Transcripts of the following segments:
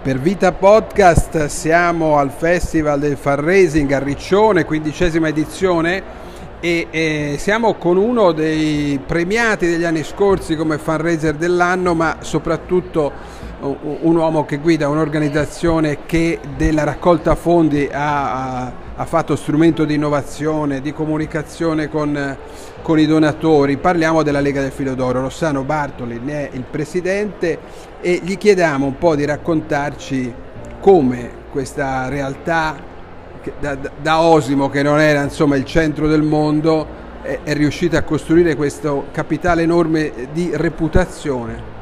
Per Vita Podcast siamo al Festival del Fundraising a Riccione, quindicesima edizione e, e, siamo con uno dei premiati degli anni scorsi come fundraiser dell'anno, ma soprattutto un uomo che guida un'organizzazione che della raccolta fondi ha, ha fatto strumento di innovazione, di comunicazione con, con, i donatori. Parliamo della Lega del Filo d'Oro. Rossano Bartoli ne è il presidente e gli chiediamo un po' di raccontarci come questa realtà da, da Osimo, che non era insomma, il centro del mondo, è, è riuscita a costruire questo capitale enorme di reputazione.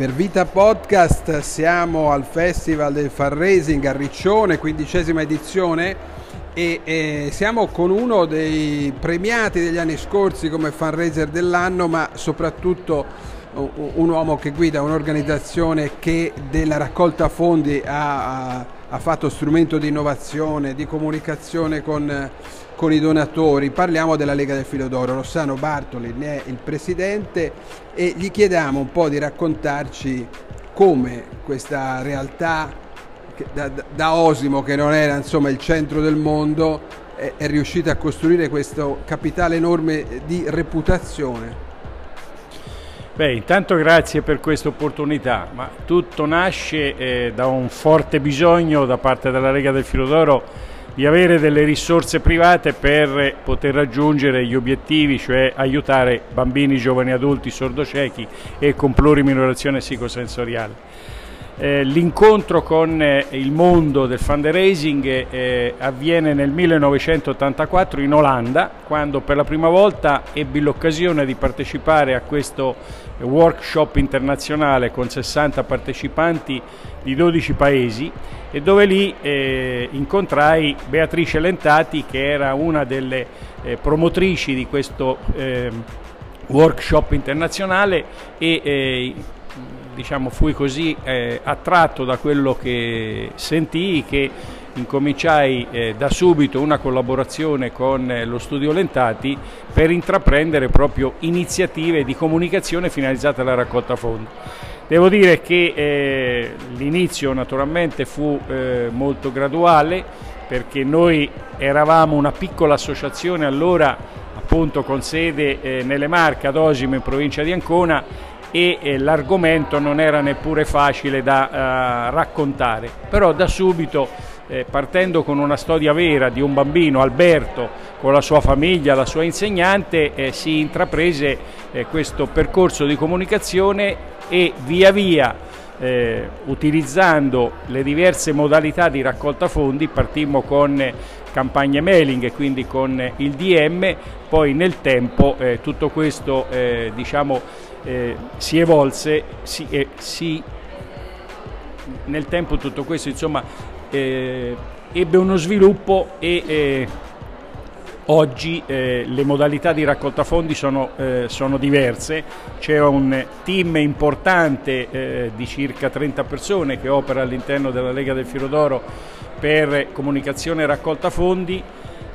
Per Vita Podcast siamo al Festival del Fundraising a Riccione, quindicesima edizione e, e, siamo con uno dei premiati degli anni scorsi come fundraiser dell'anno, ma soprattutto un uomo che guida un'organizzazione che della raccolta fondi ha, ha fatto strumento di innovazione, di comunicazione con, con, i donatori. Parliamo della Lega del Filo d'Oro. Rossano Bartoli ne è il presidente e gli chiediamo un po' di raccontarci come questa realtà da, da Osimo, che non era insomma, il centro del mondo, è, è riuscita a costruire questo capitale enorme di reputazione. Beh, intanto grazie per questa opportunità, ma tutto nasce eh, da un forte bisogno da parte della Lega del Filo d'Oro di avere delle risorse private per poter raggiungere gli obiettivi, cioè aiutare bambini, giovani adulti sordociechi e con pluriminorazione psicosensoriale. Eh, l'incontro con eh, il mondo del fundraising eh, avviene nel 1984 in Olanda, quando per la prima volta ebbi l'occasione di partecipare a questo workshop internazionale con 60 partecipanti di 12 paesi e dove lì eh, incontrai Beatrice Lentati che era una delle eh, promotrici di questo ehm, workshop internazionale e diciamo, fui così eh, attratto da quello che sentii che incominciai eh, da subito una collaborazione con eh, lo studio Lentati per intraprendere proprio iniziative di comunicazione finalizzate alla raccolta fondi. Devo dire che eh, l'inizio naturalmente fu eh, molto graduale perché noi eravamo una piccola associazione allora appunto con sede eh, nelle Marche ad Osimo in provincia di Ancona e eh, l'argomento non era neppure facile da eh, raccontare, però da subito eh, partendo con una storia vera di un bambino, Alberto, con la sua famiglia, la sua insegnante, eh, si intraprese eh, questo percorso di comunicazione e via via eh, utilizzando le diverse modalità di raccolta fondi, partimmo con campagne mailing e quindi con il DM, poi nel tempo eh, tutto questo eh, diciamo, eh, si evolse, si, eh, si, nel tempo tutto questo insomma, eh, ebbe uno sviluppo e eh, oggi eh, le modalità di raccolta fondi sono, eh, sono diverse, c'è un team importante di circa 30 persone che opera all'interno della Lega del Filo d'Oro per comunicazione e raccolta fondi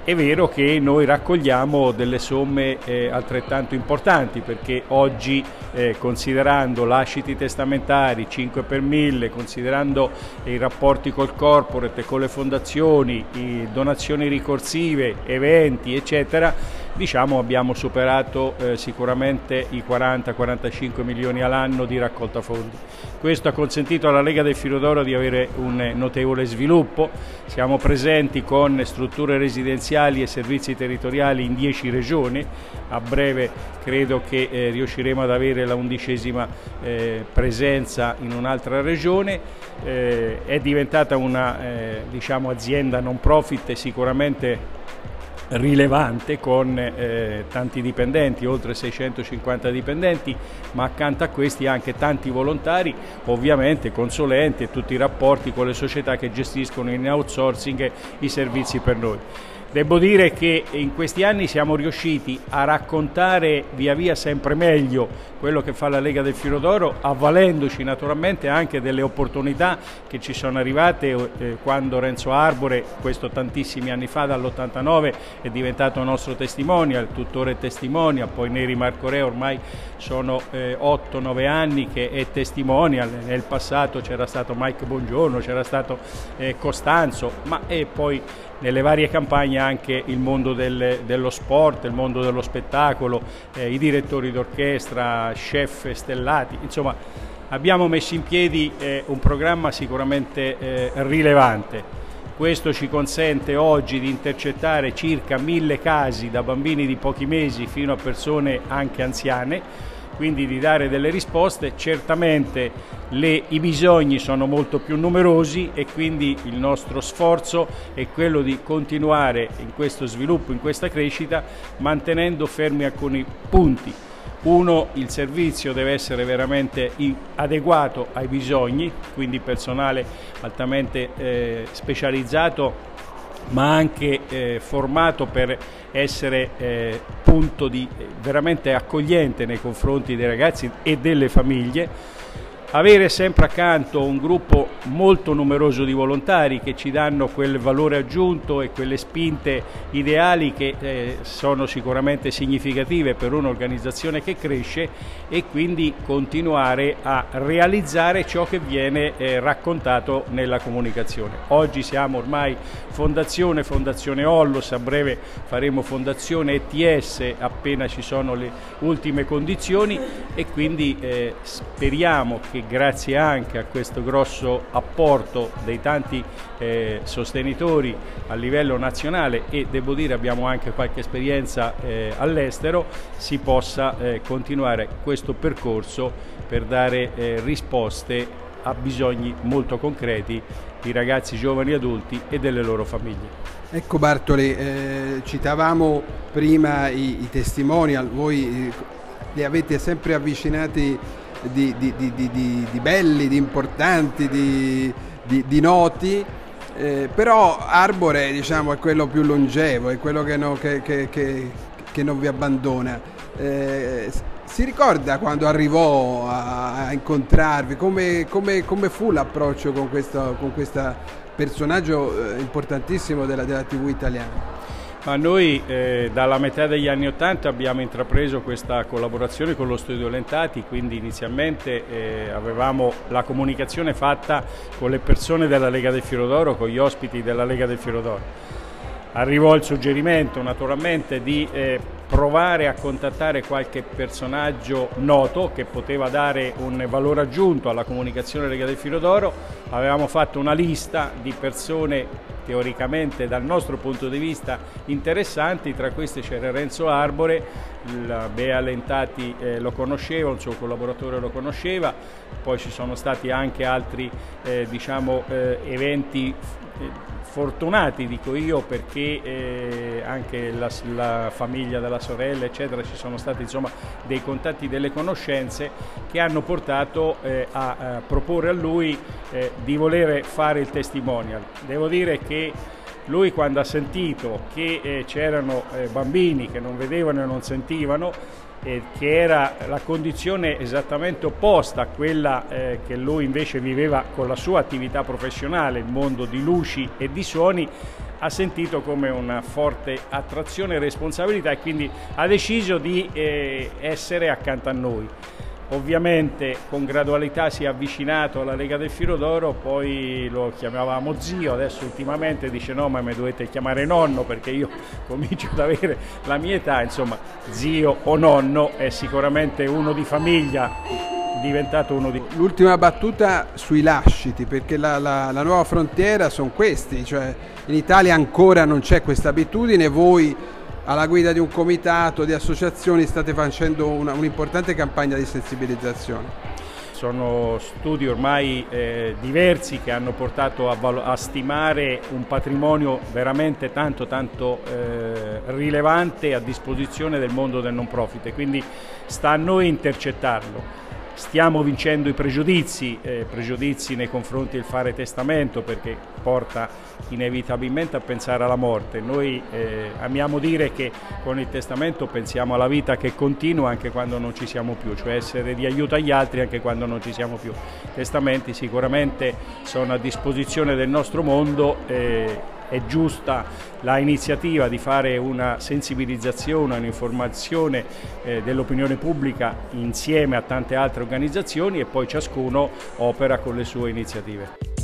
è vero che noi raccogliamo delle somme eh, altrettanto importanti perché oggi eh, considerando lasciti testamentari 5 per 1000, considerando i rapporti col corporate, con le fondazioni, donazioni ricorsive, eventi eccetera, diciamo abbiamo superato eh, sicuramente i 40-45 milioni all'anno di raccolta fondi. Questo ha consentito alla Lega del Filo d'Oro di avere un notevole sviluppo, siamo presenti con strutture residenziali e servizi territoriali in 10 regioni, a breve credo che eh, riusciremo ad avere la undicesima eh, presenza in un'altra regione, eh, è diventata una eh, diciamo, azienda non profit sicuramente rilevante con eh, tanti dipendenti, oltre 650 dipendenti, ma accanto a questi anche tanti volontari, ovviamente consulenti e tutti i rapporti con le società che gestiscono in outsourcing i servizi per noi. Devo dire che in questi anni siamo riusciti a raccontare via via sempre meglio quello che fa la Lega del Filo d'Oro, avvalendoci naturalmente anche delle opportunità che ci sono arrivate eh, quando Renzo Arbore, questo tantissimi anni fa, dall'89, è diventato nostro testimonial, tuttora è testimonial, poi Neri Marco Re ormai sono eh, 8-9 anni che è testimonial, nel passato c'era stato Mike Bongiorno, c'era stato eh, Costanzo, ma e poi nelle varie campagne anche il mondo del, dello sport, il mondo dello spettacolo, eh, i direttori d'orchestra, chef stellati, insomma abbiamo messo in piedi eh, un programma sicuramente eh, rilevante. Questo ci consente oggi di intercettare circa mille casi da bambini di pochi mesi fino a persone anche anziane quindi di dare delle risposte. Certamente le, i bisogni sono molto più numerosi e quindi il nostro sforzo è quello di continuare in questo sviluppo, in questa crescita, mantenendo fermi alcuni punti. Uno, il servizio deve essere veramente adeguato ai bisogni, quindi personale altamente eh, specializzato ma anche eh, formato per essere eh, punto di, veramente accogliente nei confronti dei ragazzi e delle famiglie avere sempre accanto un gruppo molto numeroso di volontari che ci danno quel valore aggiunto e quelle spinte ideali che eh, sono sicuramente significative per un'organizzazione che cresce e quindi continuare a realizzare ciò che viene eh, raccontato nella comunicazione. Oggi siamo ormai fondazione, fondazione Ollos, a breve faremo fondazione ETS appena ci sono le ultime condizioni e quindi eh, speriamo che grazie anche a questo grosso apporto dei tanti eh, sostenitori a livello nazionale e devo dire abbiamo anche qualche esperienza eh, all'estero, si possa eh, continuare questo percorso per dare eh, risposte a bisogni molto concreti di ragazzi giovani e adulti e delle loro famiglie. Ecco Bartoli, eh, citavamo prima i, i testimonial, voi eh, li avete sempre avvicinati di, di, di, di belli, di importanti, di, noti. Eh, però Arbore diciamo, è quello più longevo, è quello che, no, che, che, che non vi abbandona. Eh, si ricorda quando arrivò a, a incontrarvi? Come, come, come, fu l'approccio con questo con personaggio eh, importantissimo della, della TV italiana? Ma noi eh, dalla metà degli anni Ottanta abbiamo intrapreso questa collaborazione con lo Studio Lentati, quindi inizialmente eh, avevamo la comunicazione fatta con le persone della Lega del Filo d'Oro, con gli ospiti della Lega del Filo d'Oro. Arrivò il suggerimento naturalmente di eh, provare a contattare qualche personaggio noto che poteva dare un valore aggiunto alla comunicazione Lega del Filo d'Oro. Avevamo fatto una lista di persone teoricamente dal nostro punto di vista interessanti, tra questi c'era Renzo Arbore, Bea Lentati eh, lo conosceva, un suo collaboratore lo conosceva, poi ci sono stati anche altri eh, diciamo, eh, eventi fortunati dico io perché eh, anche la, la, famiglia della sorella eccetera ci sono stati insomma dei contatti delle conoscenze che hanno portato eh, a, a, proporre a lui eh, di volere fare il testimonial. Devo dire che lui quando ha sentito che eh, c'erano eh, bambini che non vedevano e non sentivano eh, che era la condizione esattamente opposta a quella eh, che lui invece viveva con la sua attività professionale, il mondo di luci e di suoni, ha sentito come una forte attrazione e responsabilità e quindi ha deciso di eh, essere accanto a noi. Ovviamente con gradualità si è avvicinato alla Lega del Filo d'Oro, poi lo chiamavamo zio, adesso ultimamente dice no ma mi dovete chiamare nonno perché io comincio ad avere la mia età, insomma zio o nonno è sicuramente uno di famiglia diventato uno di... L'ultima battuta sui lasciti, perché la, la, la nuova frontiera sono questi, cioè in Italia ancora non c'è questa abitudine, voi alla guida di un comitato, di associazioni, state facendo un'importante campagna di sensibilizzazione. Sono studi ormai eh, diversi che hanno portato a, a, stimare un patrimonio veramente tanto tanto eh, rilevante a disposizione del mondo del non profit, quindi sta a noi intercettarlo. Stiamo vincendo i pregiudizi, eh, pregiudizi nei confronti del fare testamento perché porta inevitabilmente a pensare alla morte. Noi eh, amiamo dire che con il testamento pensiamo alla vita che continua anche quando non ci siamo più, cioè essere di aiuto agli altri anche quando non ci siamo più. I testamenti sicuramente sono a disposizione del nostro mondo. Eh, è giusta l'iniziativa di fare una sensibilizzazione, un'informazione eh, dell'opinione pubblica insieme a tante altre organizzazioni e poi ciascuno opera con le sue iniziative.